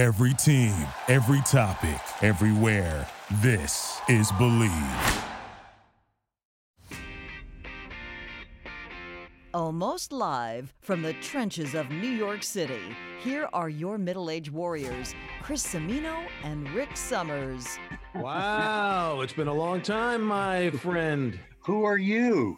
Every team, every topic, everywhere. This is Bleav. Almost live from the trenches of New York City, here are your middle aged warriors, Chris Semino and Rick Summers. Wow, it's been a long time, my friend. Who are you?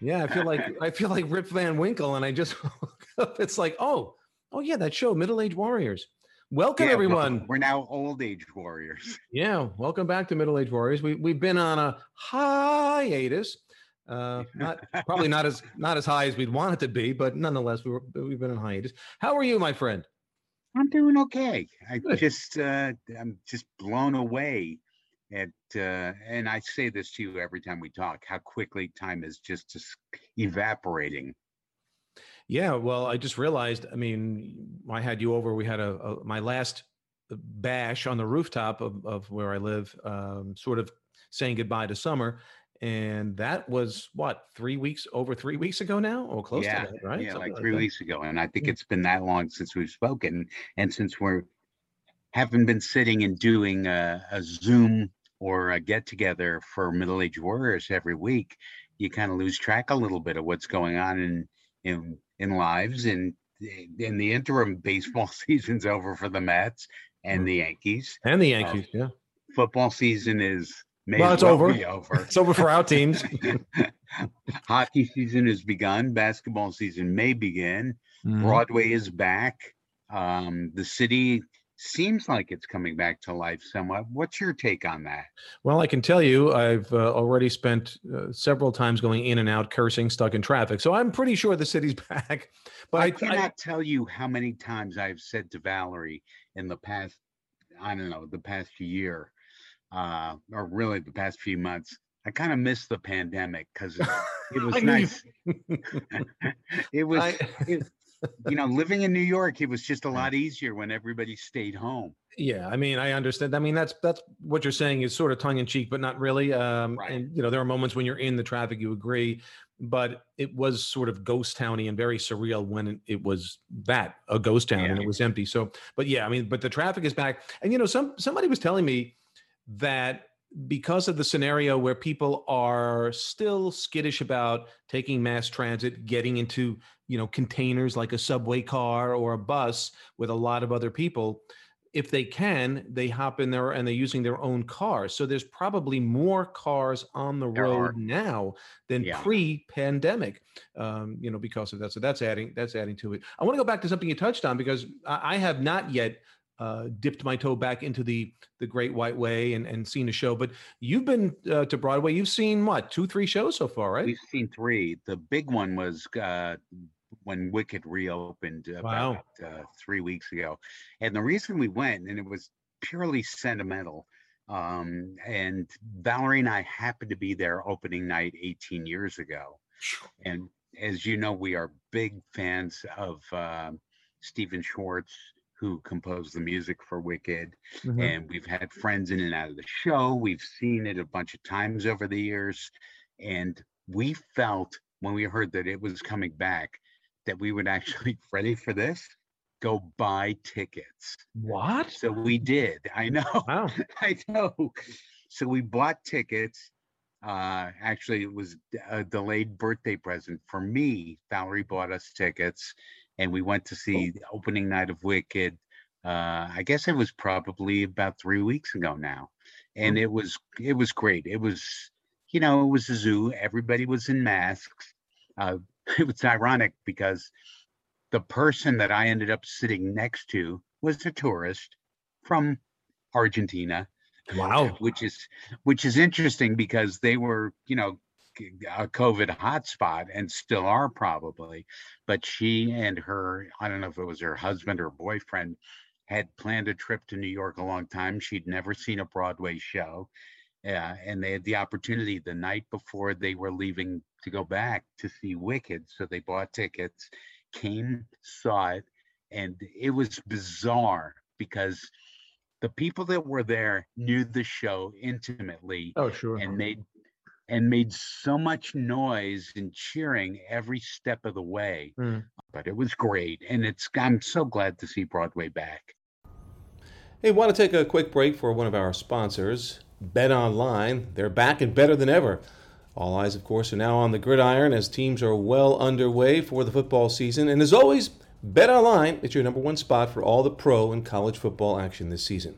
Yeah, I feel like I feel like Rip Van Winkle, and I just woke up. It's like, oh, oh yeah, that show, Middle Age Warriors. Welcome Yeah, everyone. We're, now old age warriors. Yeah, welcome back to Middle Age Warriors. We we've been on a hiatus. Uh, not probably not as not as high as we'd want it to be, but nonetheless, we were we've been on hiatus. How are you, my friend? I'm doing okay. I Good. just uh, I'm just blown away at uh, and I say this to you every time we talk, how quickly time is just evaporating. Yeah, well, I just realized. I mean, I had you over. We had a, a my last bash on the rooftop of, of where I live, um, sort of saying goodbye to summer, and that was what three weeks over three weeks ago now, or close yeah, to that, right? yeah, Something like three weeks ago. And I think it's been that long since we've spoken. And since we're haven't been sitting and doing a, a Zoom or a get together for middle aged warriors every week, you kind of lose track a little bit of what's going on in in in lives. And in the interim, baseball season's over for the Mets and Mm. the Yankees. And the Yankees, yeah. Football season is may Well, it's over. over. It's over for our teams. Hockey season has begun. Basketball season may begin. Mhm. Broadway is back. Um, the city seems like it's coming back to life somewhat. What's your take on that? Well, I can tell you, I've uh, already spent uh, several times going in and out, cursing, stuck in traffic. So I'm pretty sure the city's back. But I, I, cannot tell you how many times I've said to Valerie in the past, I don't know, the past year, uh, or really the past few months. I kind of miss the pandemic because it, it was I nice. it was, I- it- you know, living in New York, it was just a lot easier when everybody stayed home. Yeah, I mean, I understand. I mean, that's that's what you're saying is sort of tongue in cheek, but not really. Um, Right. And you know, there are moments when you're in the traffic, you agree, but it was sort of ghost towny and very surreal when it, it was that a ghost town and it was empty. So, but yeah, I mean, but the traffic is back, and you know, some somebody was telling me that because of the scenario where people are still skittish about taking mass transit, getting into you know containers like a subway car or a bus with a lot of other people if they can, they hop in there and they're using their own cars. So there's probably more cars on the There road are. now than Yeah. pre-pandemic. Um, you know, because of that. So that's adding that's adding to it. I want to go back to something you touched on because I, I have not yet uh, dipped my toe back into the the Great White Way and, and seen a show. But you've been uh, to Broadway. You've seen what two, three shows so far, right? We've seen three. The big one was uh, when Wicked reopened Wow. about uh, three weeks ago, and the reason we went, and it was purely sentimental. Um, and Valerie and I happened to be there opening night 18 years ago, and as you know, we are big fans of uh, Stephen Schwartz, who composed the music for Wicked Mhm. and we've had friends in and out of the show. We've seen it a bunch of times over the years, and we felt when we heard that it was coming back that we would actually ready for this go buy tickets. What? So we did. I know. Wow. I know. So we bought tickets. Uh, actually, it was a delayed birthday present for me. Valerie bought us tickets, and we went to see the opening night of Wicked. Uh, I guess it was probably about three weeks ago now, and it was it was great. It was, you know, it was a zoo. Everybody was in masks. Uh, it was ironic because the person that I ended up sitting next to was a tourist from Argentina, Wow. which is which is interesting because they were, you know, a COVID hotspot and still are probably. But she and her, I don't know if it was her husband or boyfriend, had planned a trip to New York a long time. She'd never seen a Broadway show. Uh, and they had the opportunity the night before they were leaving to go back to see Wicked. So they bought tickets, came, saw it, and it was bizarre because the people that were there knew the show intimately Oh, sure. and made and made so much noise and cheering every step of the way. Mm. But it was great, and it's I'm so glad to see Broadway back. Hey, want to take a quick break for one of our sponsors, Bet Online. They're back and better than ever. All eyes, of course, are now on the gridiron as teams are well underway for the football season. And as always, Bet Online is your number one spot for all the pro and college football action this season.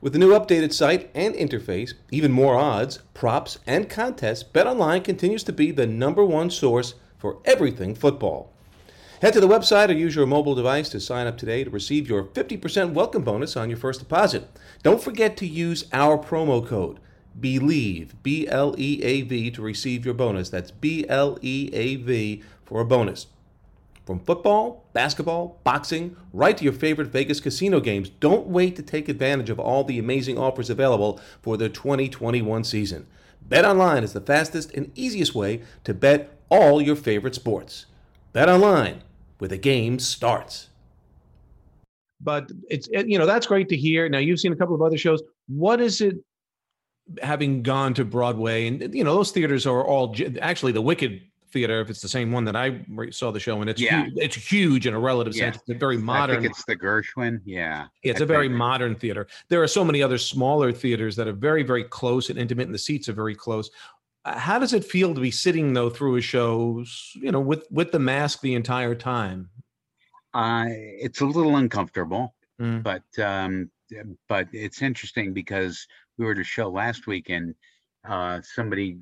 With the new updated site and interface, even more odds, props, and contests, BetOnline continues to be the number one source for everything football. Head to the website or use your mobile device to sign up today to receive your 50% welcome bonus on your first deposit. Don't forget to use our promo code BLEAV, B L E A V, to receive your bonus. That's B L E A V for a bonus. From football, basketball, boxing, right to your favorite Vegas casino games, don't wait to take advantage of all the amazing offers available for the 2021 season. BetOnline is the fastest and easiest way to bet all your favorite sports. BetOnline where the game starts. But it's you know that's great to hear. Now you've seen a couple of other shows. What is it having gone to Broadway and you know those theaters are all actually the Wicked theater if it's the same one that I saw the show and it's yeah. huge, it's huge in a relative yeah. sense. It's a very modern. it's the Gershwin. Yeah. It's a very modern theater. There are so many other smaller theaters that are very very close and intimate, and the seats are very close. Uh, how does it feel to be sitting though through a show, you know, with with the mask the entire time? Uh, it's a little uncomfortable, mm. but um, but it's interesting because we were at a show last week and uh, somebody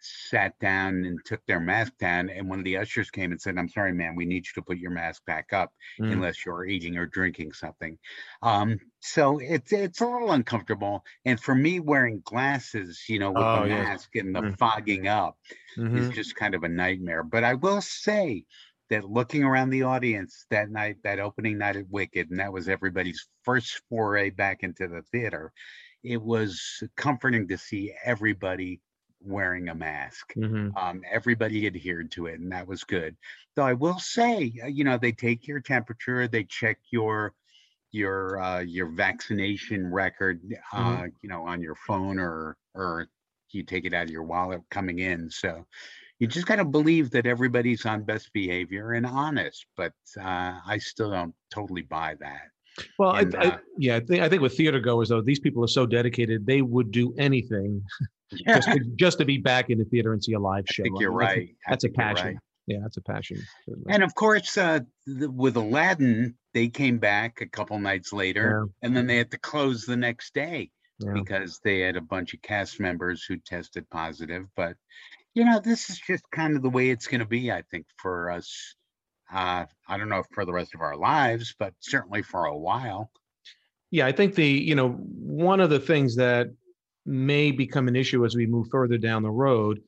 sat down and took their mask down and one of the ushers came and said i'm sorry man we need you to put your mask back up mm. unless you're eating or drinking something um, so it's it's a little uncomfortable and for me wearing glasses you know with oh, the yes. mask and the mm. fogging up mm-hmm. is just kind of a nightmare but i will say that looking around the audience that night that opening night at wicked and that was everybody's first foray back into the theater it was comforting to see everybody wearing a mask. Mm-hmm. Um, everybody adhered to it, and that was good. Though I will say, uh, you know, they take your temperature, they check your your uh, your vaccination record, uh, mm-hmm. you know, on your phone or or you take it out of your wallet coming in. So you just got to believe that everybody's on best behavior and honest. But uh, I still don't totally buy that. Well, and, I, I, uh yeah, I think I think with theater goers though, these people are so dedicated; they would do anything. just to, just to be back in the theater and see a live show. I think you're right. That's, a, that's a passion. Right. Yeah, that's a passion. Certainly. And of course, uh, the, with Aladdin, they came back a couple nights later, yeah. and then they had to close the next day yeah. because they had a bunch of cast members who tested positive. But you know, this is just kind of the way it's going to be. I think for us. Uh, I don't know if for the rest of our lives, but certainly for a while. Yeah, I think the you know one of the things that may become an issue as we move further down the road.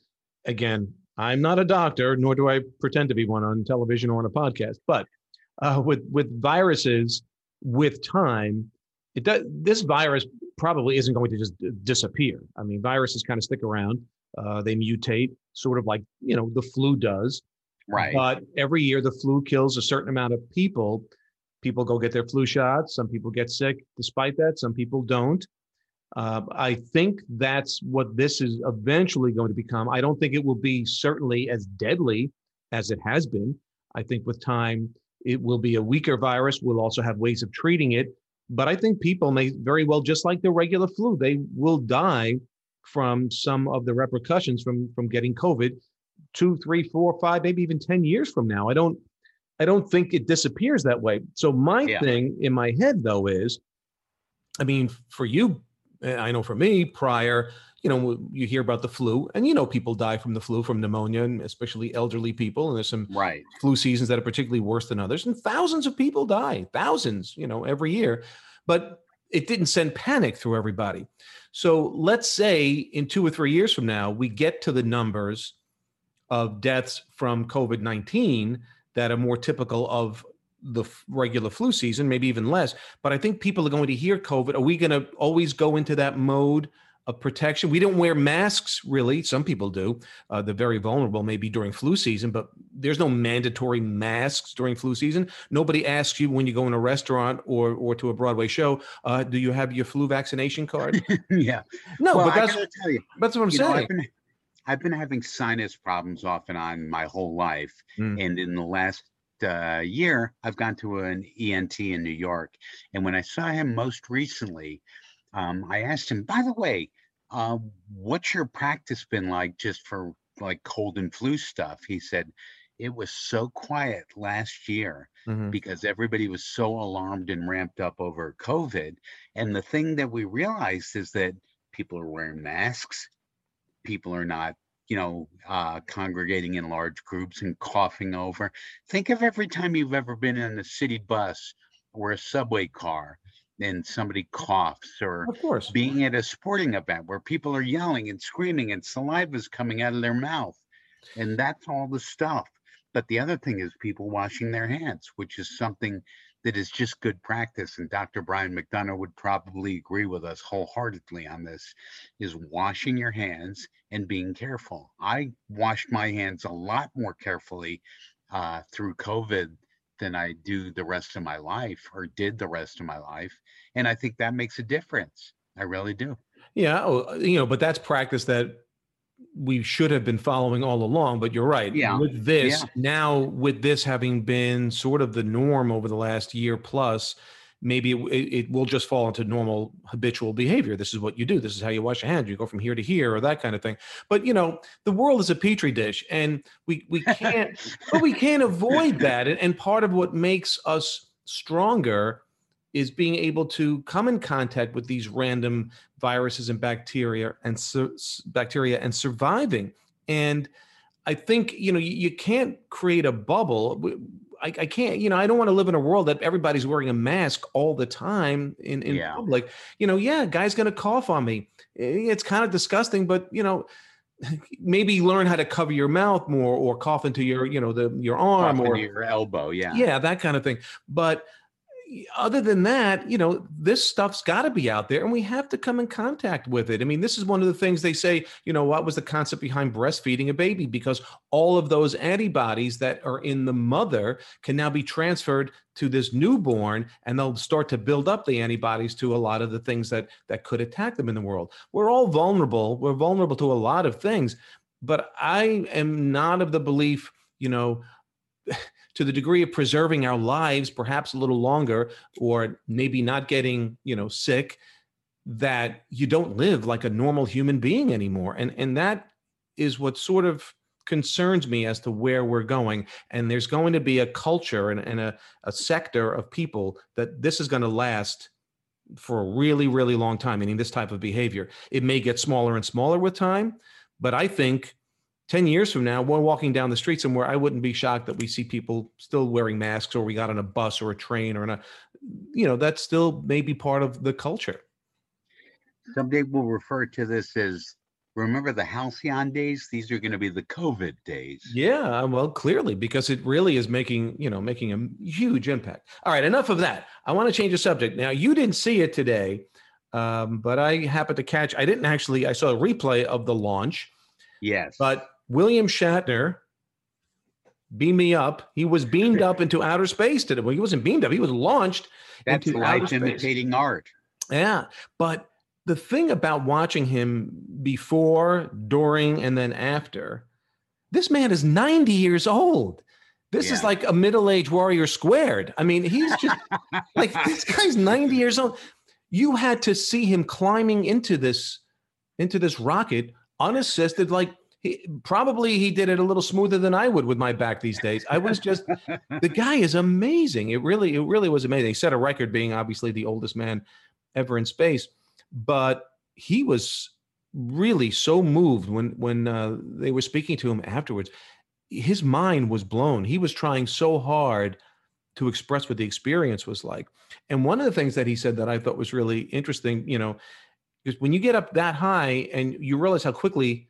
Again, I'm not a doctor, nor do I pretend to be one on television or on a podcast. But uh, with with viruses, with time, it does. This virus probably isn't going to just disappear. I mean, viruses kind of stick around. Uh, they mutate, sort of like you know the flu does. Right. But every year, the flu kills a certain amount of people. People go get their flu shots. Some people get sick despite that. Some people don't. Uh, I think that's what this is eventually going to become. I don't think it will be certainly as deadly as it has been. I think with time, it will be a weaker virus. We'll also have ways of treating it. But I think people may very well, just like the regular flu, they will die from some of the repercussions from from getting COVID two, three, four, five, maybe even 10 years from now. I don't I don't think it disappears that way. So my yeah. thing in my head though is, I mean, for you Eh, I know for me, prior, you know, you hear about the flu, and you know, people die from the flu, from pneumonia, and especially elderly people. And there's some right. flu seasons that are particularly worse than others, and thousands of people die, thousands, you know, every year. But it didn't send panic through everybody. So let's say in two or three years from now, we get to the numbers of deaths from COVID 19 that are more typical of the regular flu season, maybe even less. But I think people are going to hear COVID. Are we going to always go into that mode of protection? We don't wear masks really. Some people do. Uh, they're very vulnerable, maybe during flu season, but there's no mandatory masks during flu season. Nobody asks you when you go in a restaurant or or to a Broadway show, uh, do you have your flu vaccination card? yeah. No, well, but that's, tell you, that's what I'm saying. Know, I've, been, I've been having sinus problems off and on my whole life. Mm. And in the last uh, year, I've gone to an ENT in New York, and when I saw him most recently, um, I asked him, by the way, uh, what's your practice been like just for like cold and flu stuff? He said, it was so quiet last year mm-hmm. because everybody was so alarmed and ramped up over COVID. And the thing that we realized is that people are wearing masks, people are not you know, uh, congregating in large groups and coughing over. Think of every time you've ever been in a city bus or a subway car and somebody coughs or of course being at a sporting event where people are yelling and screaming and saliva is coming out of their mouth and that's all the stuff but the other thing is people washing their hands which is something that is just good practice and dr brian mcdonough would probably agree with us wholeheartedly on this is washing your hands and being careful i washed my hands a lot more carefully uh, through covid than i do the rest of my life or did the rest of my life and i think that makes a difference i really do yeah oh, you know but that's practice that we should have been following all along but you're right yeah. with this yeah. now with this having been sort of the norm over the last year plus maybe it, it, will just fall into normal habitual behavior. This is what you do. This is how you wash your hands. You go from here to here or that kind of thing. But you know the world is a petri dish and we we can't but we can't avoid that. And, and part of what makes us stronger is being able to come in contact with these random viruses and bacteria and su- bacteria and surviving. And I think you know you, you can't create a bubble. I, I, can't, you know, I don't want to live in a world that everybody's wearing a mask all the time in, in yeah. public. You know, yeah, guy's gonna cough on me. It's kind of disgusting, but you know, maybe learn how to cover your mouth more or cough into your, you know, the your arm cough or your elbow. Yeah. Yeah, that kind of thing. But other than that, you know, this stuff's got to be out there and we have to come in contact with it. I mean, this is one of the things they say, you know, what was the concept behind breastfeeding a baby? Because all of those antibodies that are in the mother can now be transferred to this newborn and they'll start to build up the antibodies to a lot of the things that that could attack them in the world. We're all vulnerable. We're vulnerable to a lot of things, but I am not of the belief, you know, to the degree of preserving our lives perhaps a little longer or maybe not getting you know sick that you don't live like a normal human being anymore. And and that is what sort of concerns me as to where we're going. And there's going to be a culture and, and a, a sector of people that this is going to last for a really really long time meaning this type of behavior. It may get smaller and smaller with time but i think 10 years from now, we're walking down the street somewhere, I wouldn't be shocked that we see people still wearing masks or we got on a bus or a train or in a, you know, that's still maybe part of the culture. Someday we'll refer to this as remember the halcyon days? These are going to be the covid days. Yeah well clearly because it really is making you know making a huge impact. All right enough of that. I want to change the subject. Now you didn't see it today um, but i happened to catch i didn't actually i saw a replay of the launch. Yes. But William Shatner beam me up. He was beamed up into outer space today. Well, he wasn't beamed up. He was launched That's into light imitating art. Yeah, but the thing about watching him before, during, and then after, this man is 90 years old. This yeah. is like a middle-aged warrior squared. I mean, he's just like this guy's 90 years old. You had to see him climbing into this into this rocket unassisted, like he, probably he did it a little smoother than I would with my back these days. I was just the guy is amazing. It really, it really was amazing. He set a record being obviously the oldest man ever in space, but he was really so moved when when uh, they were speaking to him afterwards. His mind was blown. He was trying so hard to express what the experience was like. And one of the things that he said that I thought was really interesting, you know, is when you get up that high and you realize how quickly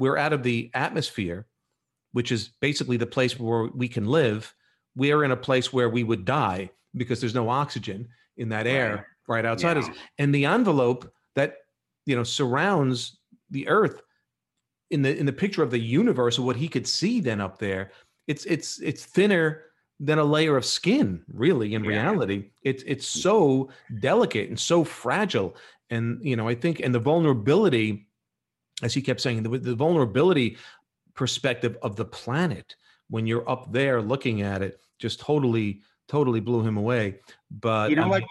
we're out of the atmosphere, which is basically the place where we can live. We're in a place where we would die because there's no oxygen in that air right, right outside yeah. us. And the envelope that you know surrounds the earth in the in the picture of the universe of what he could see then up there, it's it's it's thinner than a layer of skin, really, in yeah. reality. It's it's mm. so delicate and so fragile. And you know, I think and the vulnerability as he kept saying, the, the vulnerability perspective of the planet when you're up there looking at it just totally totally blew him away. But You know um, what?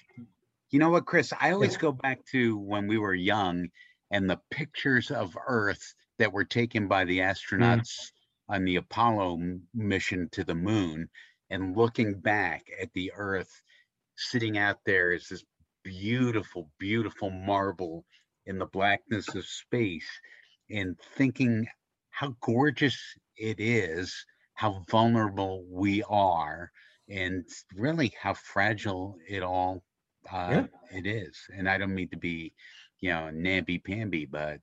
You know what, Chris? I always go back to when we were young and the pictures of Earth that were taken by the astronauts on the Apollo mission to the moon and looking back at the Earth sitting out there as this beautiful, beautiful marble in the blackness of space and thinking how gorgeous it is, how vulnerable we are, and really how fragile it all uh, Yeah. it is. And I don't mean to be, you know, namby pamby, but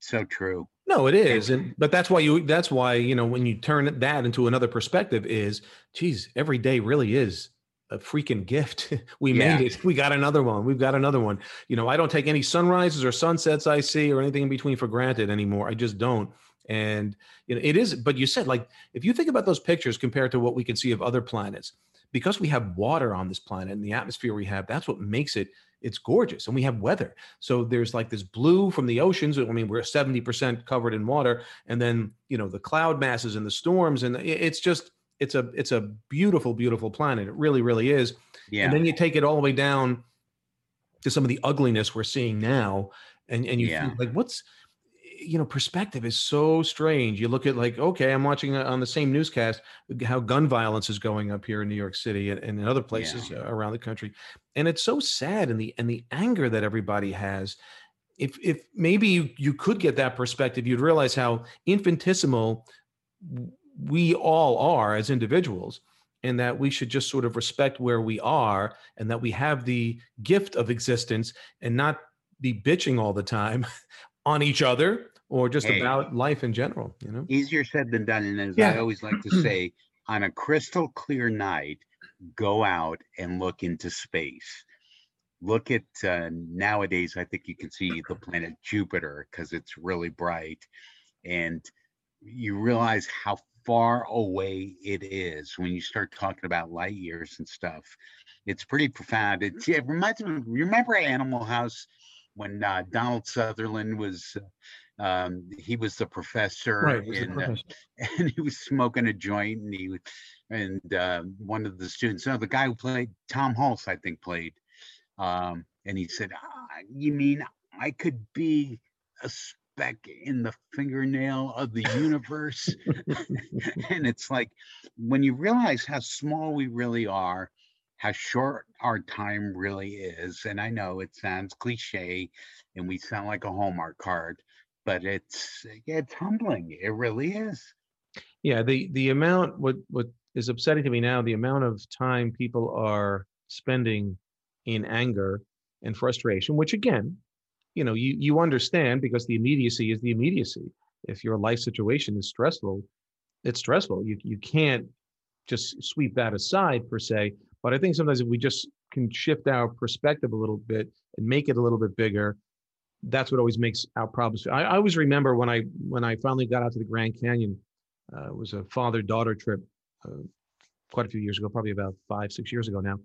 so true. No, it is, and but that's why you. That's why you know when you turn that into another perspective is, geez, every day really is a freaking gift. we Yeah. made it. We got another one. We've got another one. You know, I don't take any sunrises or sunsets I see or anything in between for granted anymore. I just don't. And you know, it is. But you said like if you think about those pictures compared to what we can see of other planets, because we have water on this planet and the atmosphere we have, that's what makes it. It's gorgeous, and we have weather. So there's like this blue from the oceans. I mean, we're 70% covered in water, and then you know the cloud masses and the storms, and it's just it's a it's a beautiful, beautiful planet. It really, really is. Yeah. And then you take it all the way down to some of the ugliness we're seeing now, and and you Yeah. like what's you know perspective is so strange. You look at like okay, I'm watching uh, on the same newscast how gun violence is going up here in New York City and, and in other places uh, around the country, and it's so sad and the and the anger that everybody has. If if maybe you, you could get that perspective, you'd realize how infinitesimal we all are as individuals and that we should just sort of respect where we are and that we have the gift of existence and not be bitching all the time on each other or just Hey. about life in general you know Easier said than done. And as I always like to say, on a crystal clear night, go out and look into space. Look at uh, nowadays, I think you can see the planet Jupiter because it's really bright. And you realize how far away it is when you start talking about light years and stuff. It's pretty profound. It, it reminds me, remember Animal House when uh, Donald Sutherland was, uh, um, he was the professor right was the in, uh, and he was smoking a joint and he was and uh, one of the students no the guy who played Tom Hulce i think played um, and he said ah, you mean i could be a speck in the fingernail of the universe. And it's like when you realize how small we really are how short our time really is and i know it sounds cliche and we sound like a hallmark card but it's yeah, it's humbling. It really is. Yeah the the amount what what is upsetting to me now the amount of time people are spending in anger and frustration which again you know you you understand because the immediacy is the immediacy. If your life situation is stressful it's stressful. You you can't just sweep that aside per se but i think sometimes if we just can shift our perspective a little bit and make it a little bit bigger that's what always makes our problems. I, I always remember when i when i finally got out to the grand canyon uh, it was a father daughter trip uh, quite a few years ago probably about five six years ago now.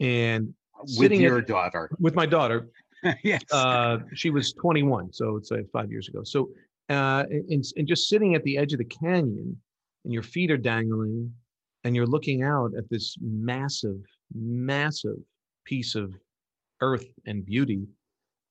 And with Sitting at- your daughter. With my daughter yes uh, she was 21, so it's uh, five years ago. So, uh, and, and just sitting at the edge of the canyon, and your feet are dangling, and you're looking out at this massive, massive piece of earth and beauty,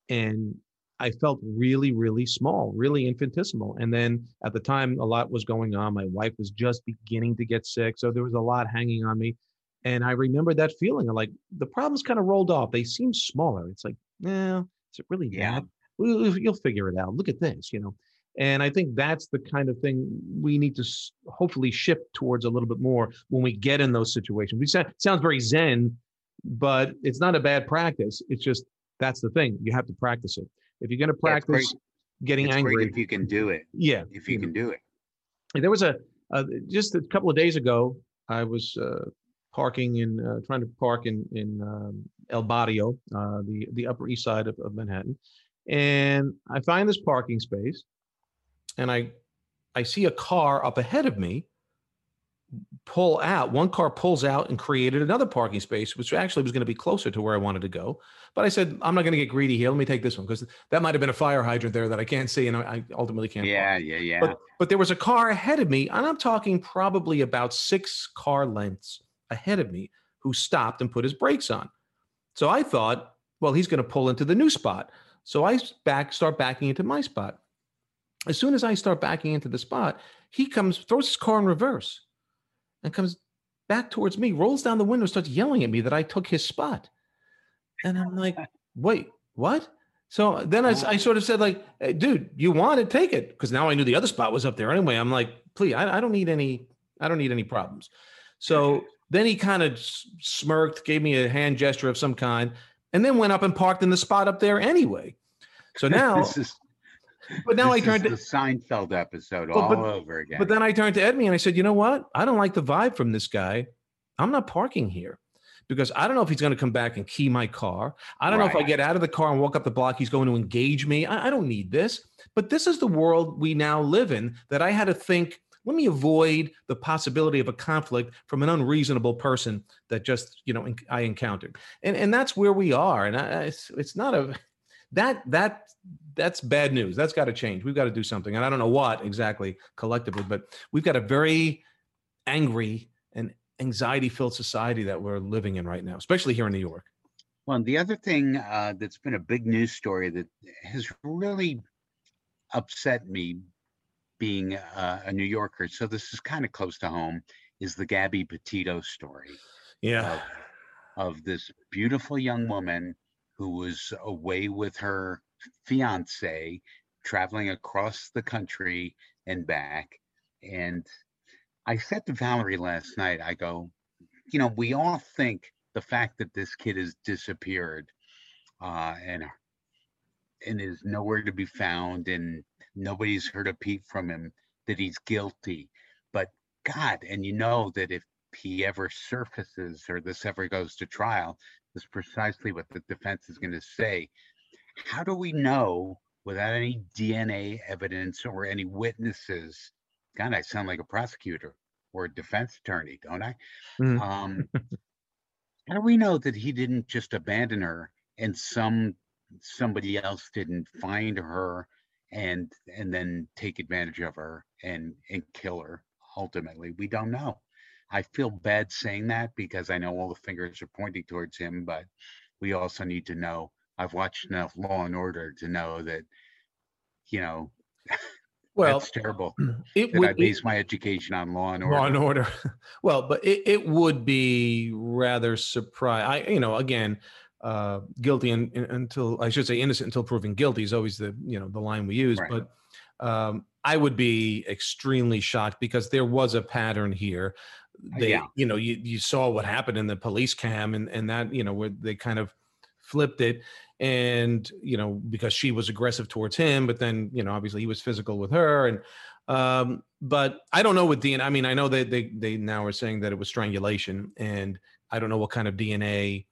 and I felt really, really small, really infinitesimal. And then at the time, a lot was going on. My wife was just beginning to get sick, so there was a lot hanging on me. And I remember that feeling of like the problems kind of rolled off. They seem smaller. It's like, yeah, is it really Yeah. bad? Well, You'll figure it out. Look at this, you know. And I think that's the kind of thing we need to hopefully shift towards a little bit more when we get in those situations. We sound sounds very zen, but it's not a bad practice. It's just that's the thing. You have to practice it. If you're going to Yeah, practice getting it's angry, if you can do it yeah, if you can do it there was a, a just a couple of days ago. I was uh, parking in uh, trying to park in in um, El Barrio, uh, the the Upper East Side of, of Manhattan, and I find this parking space, and I I see a car up ahead of me pull out. One car pulls out and created another parking space, which actually was going to be closer to where I wanted to go. But I said, I'm not going to get greedy here. Let me take this one because that might have been a fire hydrant there that I can't see, and I ultimately can't. park. yeah yeah yeah But but there was a car ahead of me, and I'm talking probably about six car lengths ahead of me who stopped and put his brakes on. So I thought, well, he's going to pull into the new spot. So I back start backing into my spot. As soon as I start backing into the spot, he comes, throws his car in reverse and comes back towards me, rolls down the window, starts yelling at me that I took his spot. And I'm like, wait, what? So then I, I sort of said, like, hey, dude, you want it, take it. Because now I knew the other spot was up there anyway. I'm like, please, I, I don't need any, I don't need any problems. So then he kind of smirked, gave me a hand gesture of some kind, and then went up and parked in the spot up there anyway. So now, is, but now I turned to the Seinfeld episode all but, over again. But then I turned to Edmy and I said, you know what? I don't like the vibe from this guy. I'm not parking here because I don't know if he's going to come back and key my car. I don't right. know if I get out of the car and walk up the block, he's going to engage me. I, I don't need this. But this is the world we now live in that I had to think let me avoid the possibility of a conflict from an unreasonable person that just you know I encountered, and and that's where we are. And I, it's it's not a that that that's bad news. That's got to change. We've got to do something, and I don't know what exactly collectively, but we've got a very angry and anxiety filled society that we're living in right now, especially here in New York. Well, the other thing uh, that's been a big news story that has really upset me being a, a New Yorker, so this is kind of close to home, is the Gabby Petito story. Yeah. Of, of this beautiful young woman who was away with her fiance traveling across the country and back. And I said to Valerie last night, I go, you know, we all think the fact that this kid has disappeared uh, and and is nowhere to be found and nobody's heard a peep from him that he's guilty. But God, and you know that if he ever surfaces or this ever goes to trial, is precisely what the defense is going to say. How do we know without any DNA evidence or any witnesses? God, I sound like a prosecutor or a defense attorney, don't I? Mm. Um, how do we know that he didn't just abandon her and some somebody else didn't find her and and then take advantage of her and and kill her ultimately. We don't know. I feel bad saying that because i know all the fingers are pointing towards him but we also need to know i've watched enough law and order to know that you know well that's terrible. it that would, i base it, my education on law and order law and order? Well but it, it would be rather surprise i you know again uh, guilty in, in, until I should say innocent until proven guilty is always the you know the line we use. Right. But um, I would be extremely shocked because there was a pattern here. Uh, they, yeah. you know, you, you saw what happened in the police cam, and and that you know where they kind of flipped it, and you know because she was aggressive towards him, but then you know obviously he was physical with her, and um, but I don't know with DNA. I mean, I know that they they now are saying that it was strangulation, and I don't know what kind of DNA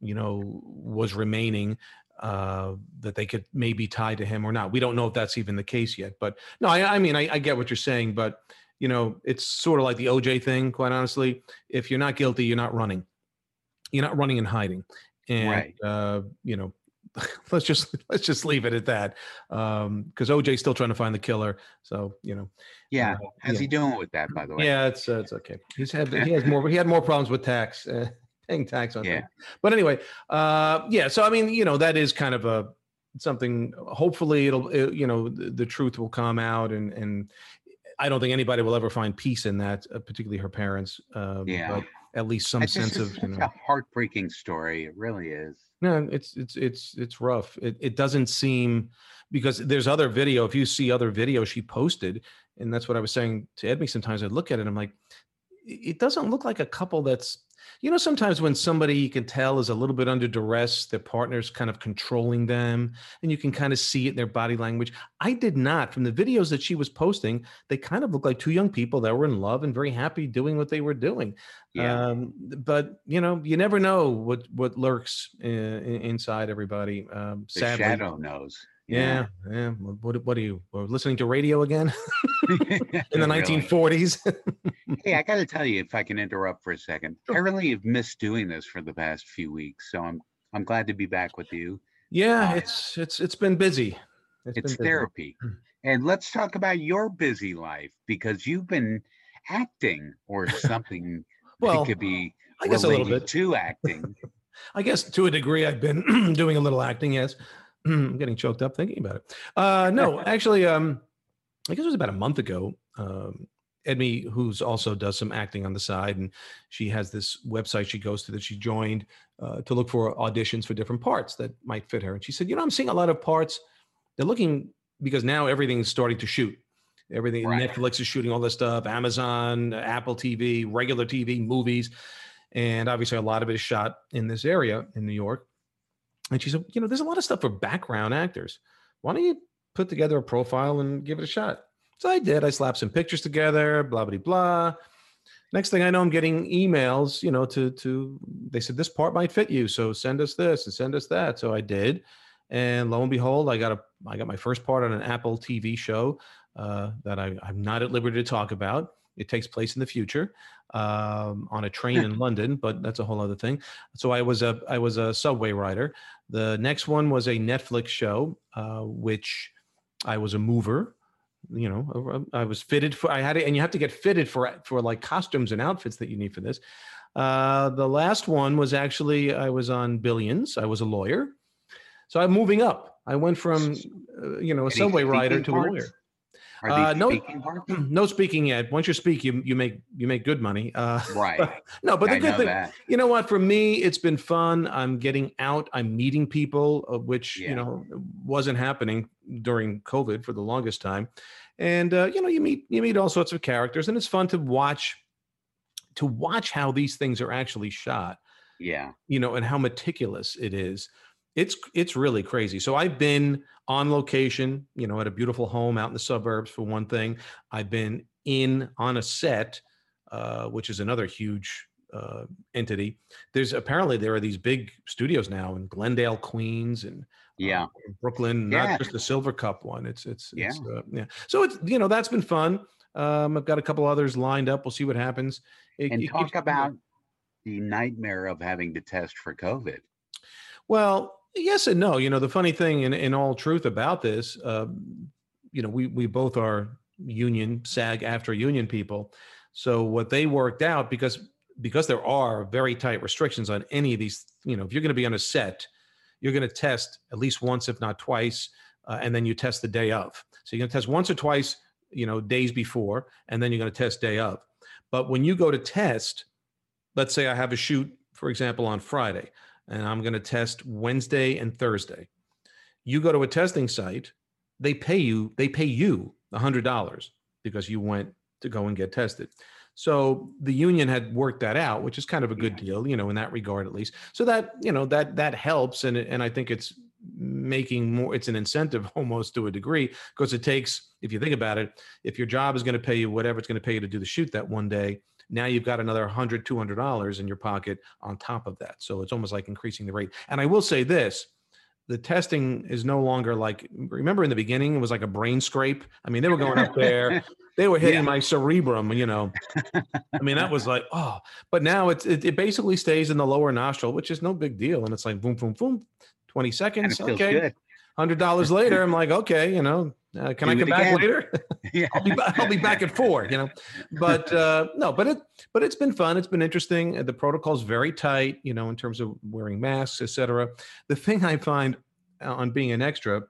you know, was remaining uh, that they could maybe tie to him or not. We don't know if that's even the case yet. But no, I, I mean, I, I, get what you're saying, but you know, it's sort of like the OJ thing. Quite honestly, if you're not guilty, you're not running. You're not running and hiding. And right. uh, you know, let's just let's just leave it at that. Um, because OJ's still trying to find the killer. So you know. Yeah. Uh, How's yeah. he doing with that, by the way? Yeah, it's uh, it's okay. He's had he has more he had more problems with tax. Uh, paying tax on yeah. But anyway, uh, yeah. So I mean, you know, that is kind of a something. Hopefully, it'll it, you know the, the, truth will come out, and and I don't think anybody will ever find peace in that, uh, particularly her parents. Um, yeah. But at least some sense of you know, a heartbreaking story. It really is. No, it's it's it's it's rough. It it doesn't seem because there's other video. If you see other video she posted, and that's what I was saying to Edmy. Sometimes I look at it, I'm like, it doesn't look like a couple that's you know sometimes when somebody you can tell is a little bit under duress their partner's kind of controlling them and you can kind of see it in their body language i did not from the videos that she was posting they kind of looked like two young people that were in love and very happy doing what they were doing yeah. Um, but you know you never know what what lurks in, inside everybody um the sadly. shadow knows yeah, yeah. What, what are you listening to radio again in the 1940s? hey, I got to tell you, if I can interrupt for a second, sure. I really have missed doing this for the past few weeks, so I'm I'm glad to be back with you. Yeah, uh, it's it's it's been busy. It's, it's been therapy, busy. and let's talk about your busy life because you've been acting or something Well, it could be I guess a little bit. to acting. I guess to a degree, I've been doing a little acting. Yes, I'm getting choked up thinking about it. Uh, no, actually, um, I guess it was about a month ago. Um, Edmi, who's also does some acting on the side, and she has this website she goes to that she joined uh, to look for auditions for different parts that might fit her. And she said, "You know, I'm seeing a lot of parts. They're looking because now everything's starting to shoot. Everything Right. Netflix is shooting all this stuff, Amazon, Apple TV, regular TV, movies." and obviously a lot of it is shot in this area in New York. And she said, you know, there's a lot of stuff for background actors. Why don't you put together a profile and give it a shot? So I did. I slapped some pictures together, blah blah blah. Next thing I know, I'm getting emails. You know, to to they said this part might fit you, so send us this and send us that. So I did, and lo and behold, I got a I got my first part on an Apple TV show uh, that I, I'm not at liberty to talk about. It takes place in the future um, on a train in London, but that's a whole other thing. So I was a I was a subway rider. The next one was a Netflix show, uh, which I was a mover. You know, I was fitted for. I had it, and you have to get fitted for for like costumes and outfits that you need for this. Uh, the last one was actually I was on Billions. I was a lawyer, so I'm moving up. I went from uh, you know a Any subway rider to a parts? lawyer. Uh, no- speaking no speaking yet. Once you speak, you you make you make good money. Uh, Right. no, but the I good thing, that. you know what? For me, it's been fun. I'm getting out. I'm meeting people, uh, which Yeah. you know wasn't happening during COVID for the longest time. And uh, you know, you meet you meet all sorts of characters, and it's fun to watch to watch how these things are actually shot. Yeah. You know, and how meticulous it is. It's it's really crazy. So I've been on location, you know, at a beautiful home out in the suburbs for one thing. I've been in on a set, uh, which is another huge uh, entity. There's apparently there are these big studios now in Glendale, Queens, and Yeah. uh, Brooklyn. Yeah. Not just the Silvercup one. It's it's, it's uh, yeah. So it's you know that's been fun. Um, I've got a couple others lined up. We'll see what happens. It- And it talk about the nightmare of having to test for COVID. Well, yes and no. You know, the funny thing, in, in all truth about this, uh, you know, we we both are union SAG-AFTRA union people. So what they worked out because because there are very tight restrictions on any of these. You know, if you're going to be on a set, you're going to test at least once, if not twice, uh, and then you test the day of. So you're going to test once or twice, you know, days before, and then you're going to test day of. But when you go to test, let's say I have a shoot, for example, on Friday and I'm going to test Wednesday and Thursday. You go to a testing site, they pay you, they pay you $100 because you went to go and get tested. So the union had worked that out, which is kind of a good deal, you know, in that regard at least. So that, you know, that that helps and and I think it's making more it's an incentive almost to a degree because it takes if you think about it, if your job is going to pay you whatever it's going to pay you to do the shoot that one day, now you've got another 100 200 dollars in your pocket on top of that. So it's almost like increasing the rate. And i will say this the testing is no longer like remember in the beginning it was like a brain scrape? I mean they were going up there. They were hitting Yeah. my cerebrum you know? I mean that was like oh. But now it's it, it basically stays in the lower nostril which is no big deal. And it's like boom boom boom 20 And it seconds okay. good. Hundred dollars later i'm like okay you know uh, can i come back later Yeah. I'll be back, I'll be back at four, you know. But uh, no, but it but it's been fun. It's been interesting. Uh, The protocol's very tight, you know, in terms of wearing masks, etc. The thing I find uh, on being an extra,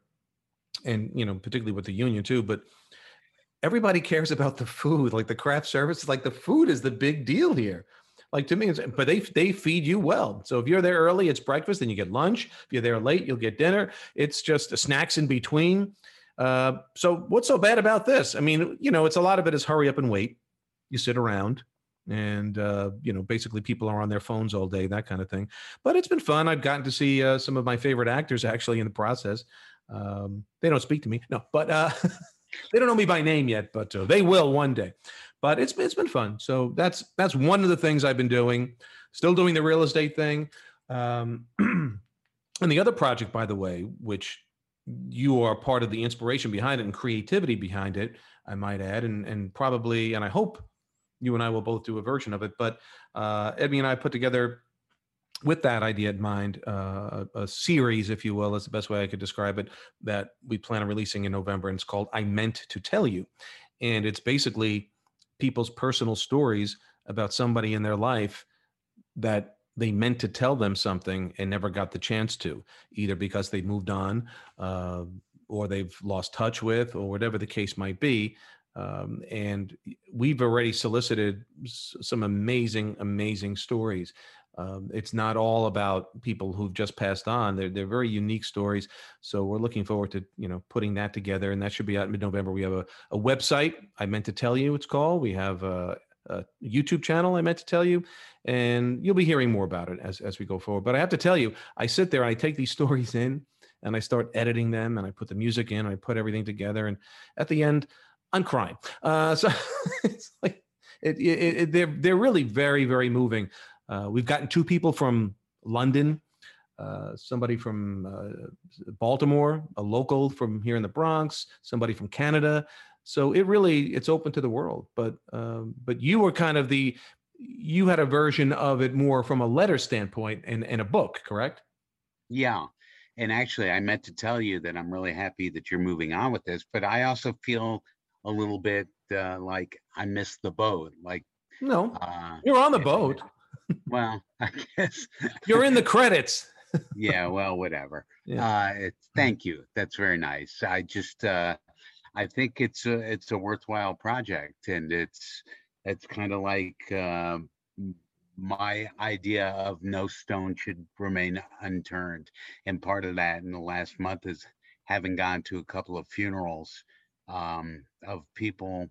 and you know, particularly with the union too, but everybody cares about the food, like the craft service. Like the food is the big deal here. Like to me, it's, but they they feed you well. So if you're there early, it's breakfast, then you get lunch. If you're there late, you'll get dinner. It's just snacks in between. Uh, so what's so bad about this? I mean, you know, it's a lot of it is hurry up and wait. You sit around and, uh, you know, basically people are on their phones all day, that kind of thing. But it's been fun. I've gotten to see uh, some of my favorite actors actually in the process. Um, they don't speak to me. No, but uh, they don't know me by name yet, but uh, they will one day. But it's, it's been fun. So that's, that's one of the things I've been doing. Still doing the real estate thing. Um, and the other project, by the way, which you are part of the inspiration behind it and creativity behind it, I might add, and and probably, and I hope you and I will both do a version of it. But uh, and I put together with that idea in mind uh, a, a series, if you will, is the best way I could describe it, that we plan on releasing in November, and it's called "I Meant to Tell You," and it's basically people's personal stories about somebody in their life that they meant to tell them something and never got the chance to, either because they moved on uh, or they've lost touch with, or whatever the case might be. Um, and we've already solicited some amazing, amazing stories. Um, it's not all about people who've just passed on. They're they're very unique stories. So we're looking forward to you know putting that together, and that should be out mid November. We have a, a website. I meant to tell you, it's called. We have a, a YouTube channel. I meant to tell you, and you'll be hearing more about it as as we go forward. But I have to tell you, I sit there and I take these stories in, and I start editing them, and I put the music in, I put everything together, and at the end, I'm crying. Uh, so it's like it, it, it, they're they're really very very moving. Uh, we've gotten two people from London, uh, somebody from uh, Baltimore, a local from here in the Bronx, somebody from Canada. So it really it's open to the world. But um, but you were kind of the you had a version of it more from a letter standpoint and, and a book, correct? Yeah. And actually, I meant to tell you that I'm really happy that you're moving on with this, but I also feel a little bit uh, like I missed the boat. Like, No, uh, you're on the boat. Well, I guess. You're in the credits. yeah. Well, whatever. Yeah. Uh, it's, thank you. That's very nice. I just, uh, I think it's a, it's a worthwhile project and it's, it's kind of like, m- my idea of no stone should remain unturned. And part of that in the last month is having gone to a couple of funerals, um, of people,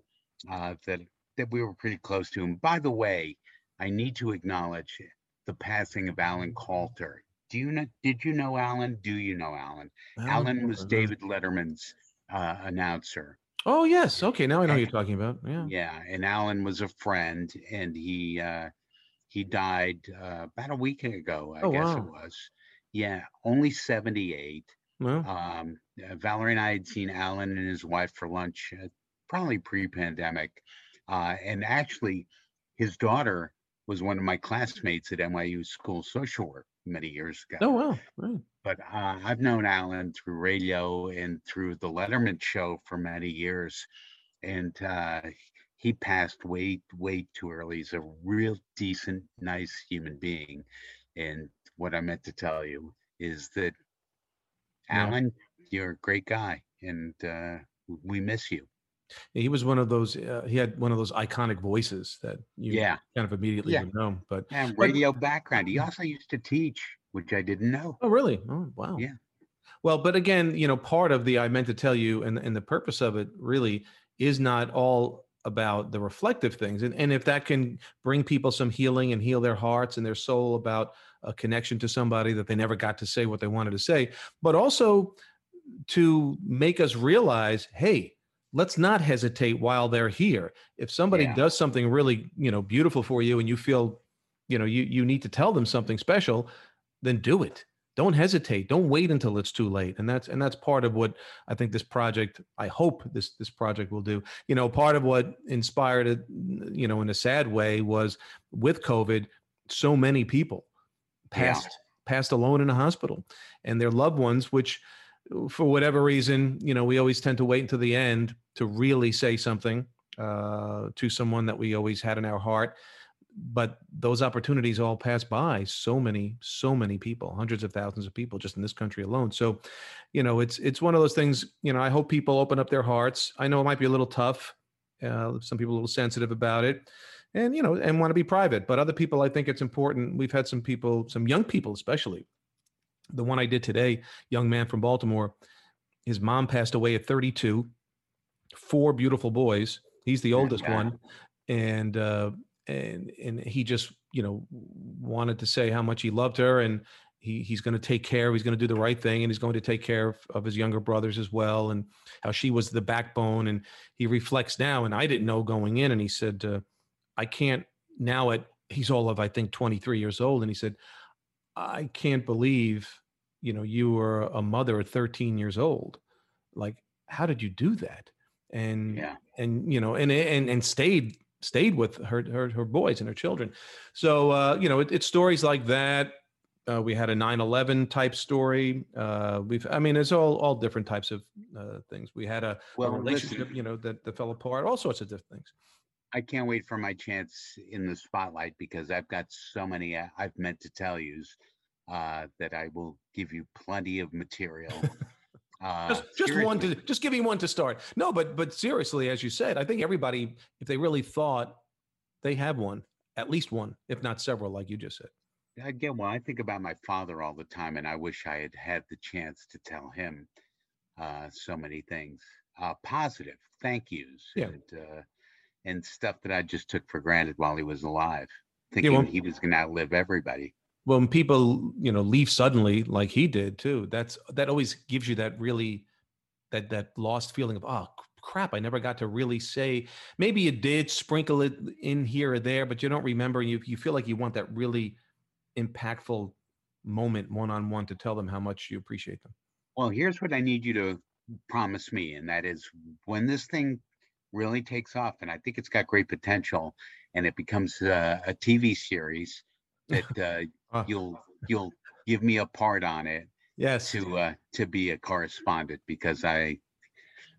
uh, that, that we were pretty close to. And by the way, I need to acknowledge the passing of Alan Kalter. Do you know, did you know Alan? Do you know Alan? Alan was David Letterman's uh, announcer. Oh yes. Okay. Now I know who you're talking about. Yeah. Yeah, and Alan was a friend, and he uh, he died uh, about a week ago, I Oh, guess wow. it was. Yeah, only seventy eight. Well, Um, Valerie and I had seen Alan and his wife for lunch, uh, probably pre-pandemic, uh, and actually, his daughter was one of my classmates at NYU School of Social Work many years ago oh wow. Right. but uh, I've known Alan through radio and through the Letterman show for many years, and uh, he passed way, way too early. He's a real decent, nice human being, and what I meant to tell you is that Yeah. Alan, you're a great guy, and uh, we miss you. He was one of those. Uh, he had one of those iconic voices that you Yeah, kind of immediately Yeah. know. But and But- radio background. He also used to teach, which I didn't know. oh, really? Oh, wow. Yeah. Well, but again, you know, part of the I meant to tell you, and and the purpose of it really is not all about the reflective things, and and if that can bring people some healing and heal their hearts and their soul about a connection to somebody that they never got to say what they wanted to say, but also to make us realize, hey, let's not hesitate while they're here. If somebody Yeah. does something really, you know, beautiful for you and you feel, you know, you you need to tell them something special, then do it. Don't hesitate. Don't wait until it's too late. And that's and that's part of what I think this project, I hope this this project will do. You know, part of what inspired it, you know, in a sad way was with COVID, so many people Yeah. passed passed alone in a hospital and their loved ones, which for whatever reason, you know, we always tend to wait until the end to really say something uh, to someone that we always had in our heart. But those opportunities all pass by so many, so many people, hundreds of thousands of people just in this country alone. So, you know, it's it's one of those things. You know, I hope people open up their hearts. I know it might be a little tough. Uh, some people a little sensitive about it, and you know, and want to be private. But other people, I think it's important. We've had some people, some young people, especially the one I did today, young man from Baltimore. His mom passed away at 32. Four beautiful boys. He's the oldest yeah. one, and uh, and and he just you know wanted to say how much he loved her and he he's going to take care. He's going to do the right thing, and he's going to take care of, of his younger brothers as well, and how she was the backbone. And he reflects now, and I didn't know going in, and he said, uh, "I can't now at he's all of I think 23 years old," and he said, "I can't believe." You know, you were a mother at 13 years old. Like, how did you do that? And Yeah. and you know, and and and stayed stayed with her her, her boys and her children. So uh, you know, it, it's stories like that. Uh, we had a 9/11 type story. Uh, we've, I mean, it's all all different types of uh, things. We had a, a Well, relationship, listen, you know, that that fell apart. All sorts of different things. I can't wait for my chance in the spotlight because I've got so many uh, I've meant to tell yous uh, that I will give you plenty of material. Uh, just, just one to just give me one to start. No, but but seriously, as you said, I think everybody, if they really thought, they have one, at least one, if not several, like you just said. Again, well, I think about my father all the time, and I wish I had had the chance to tell him uh, so many things, uh, positive thank yous, Yeah. and uh, and stuff that I just took for granted while he was alive, thinking well- he was going to outlive everybody. When people you know leave suddenly like he did too that's that always gives you that really that that lost feeling of oh crap i never got to really say maybe you did sprinkle it in here or there but you don't remember you you feel like you want that really impactful moment one-on-one to tell them how much you appreciate them. Well, here's what I need you to promise me, and that is when this thing really takes off, and I think it's got great potential, and it becomes a, a TV series that uh, Ah. you'll you'll give me a part on it yes to uh, to be a correspondent because I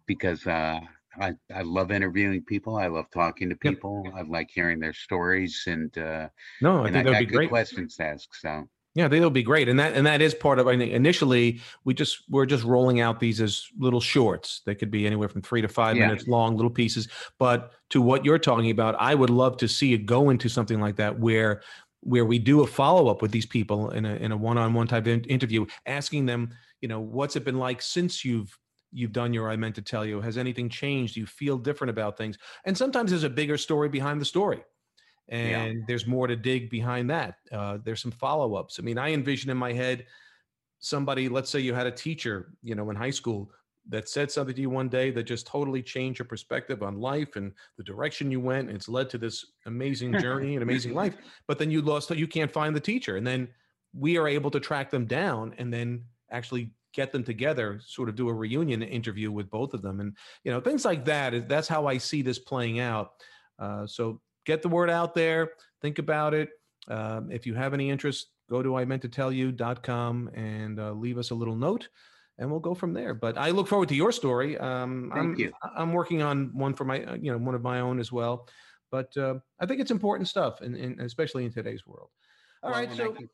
because uh, I I love interviewing people. I love talking to Yep. people. I like hearing their stories, and uh, no i and think that'd be good great questions to ask. So Yeah, they'll be great, and that and that is part of. I think initially we just we're just rolling out these as little shorts. They could be anywhere from three to five Yeah. minutes long, little pieces. But to what you're talking about, I would love to see it go into something like that, where where we do a follow up with these people in a in a one on one type in- interview, asking them, you know, what's it been like since you've you've done your I meant to tell you. Has anything changed? Do you feel different about things? And sometimes there's a bigger story behind the story Yeah. and there's more to dig behind that. Uh, there's some follow ups. I mean, I envision in my head somebody, let's say you had a teacher, you know, in high school that said something to you one day that just totally changed your perspective on life and the direction you went. And it's led to this amazing journey and amazing life. But then you lost, you can't find the teacher. And then we are able to track them down and then actually get them together, sort of do a reunion interview with both of them. And, you know, things like that. That's how I see this playing out. Uh, so get the word out there. Think about it. Um, if you have any interest, go to I meant to tell you.com and uh, leave us a little note and we'll go from there. But I look forward to your story. Um, Thank I'm, you. I'm working on one for my, uh, you know, one of my own as well. But uh, I think it's important stuff, and, and especially in today's world. All well, right, so I can,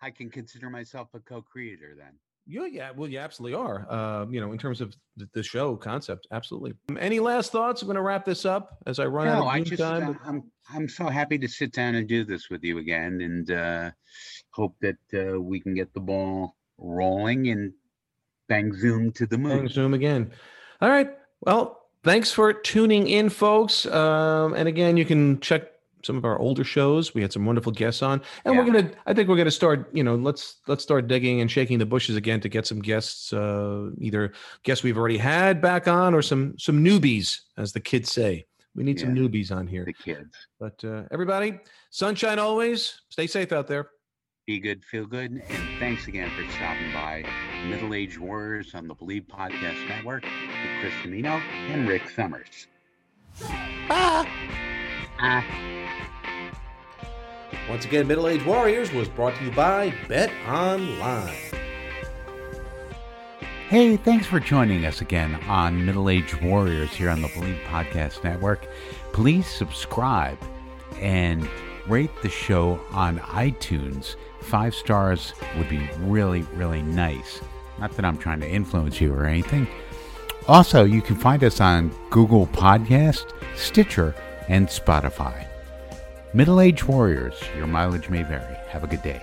I can consider myself a co-creator then. Yeah, yeah, well, you absolutely are. Uh, you know, in terms of the, the show concept, absolutely. Um, Any last thoughts? I'm going to wrap this up as I run out No, of I just, time. Uh, I'm I'm so happy to sit down and do this with you again, and uh, hope that uh, we can get the ball rolling and bang zoom to the moon. Bang Zoom again. All right. Well, thanks for tuning in, folks. Um, and again, you can check some of our older shows. We had some wonderful guests on, and we're gonna. I think we're gonna start. You know, let's let's start digging and shaking the bushes again to get some guests. Uh, either guests we've already had back on, or some some newbies, as the kids say. We need some newbies on here. The kids But uh, everybody, sunshine always. Stay safe out there. Be good, feel good, and thanks again for stopping by Middle Age Warriors on the Bleav Podcast Network with Chris Domino and Rick Summers. Ah! Ah. Once again, Middle Age Warriors was brought to you by Bet Online. Hey, thanks for joining us again on Middle Age Warriors here on the Bleav Podcast Network. Please subscribe and rate the show on iTunes. Five stars would be really, really nice. Not that I'm trying to influence you or anything. Also, you can find us on Google Podcast, Stitcher, and Spotify. Middle Age Warriors, your mileage may vary. Have a good day.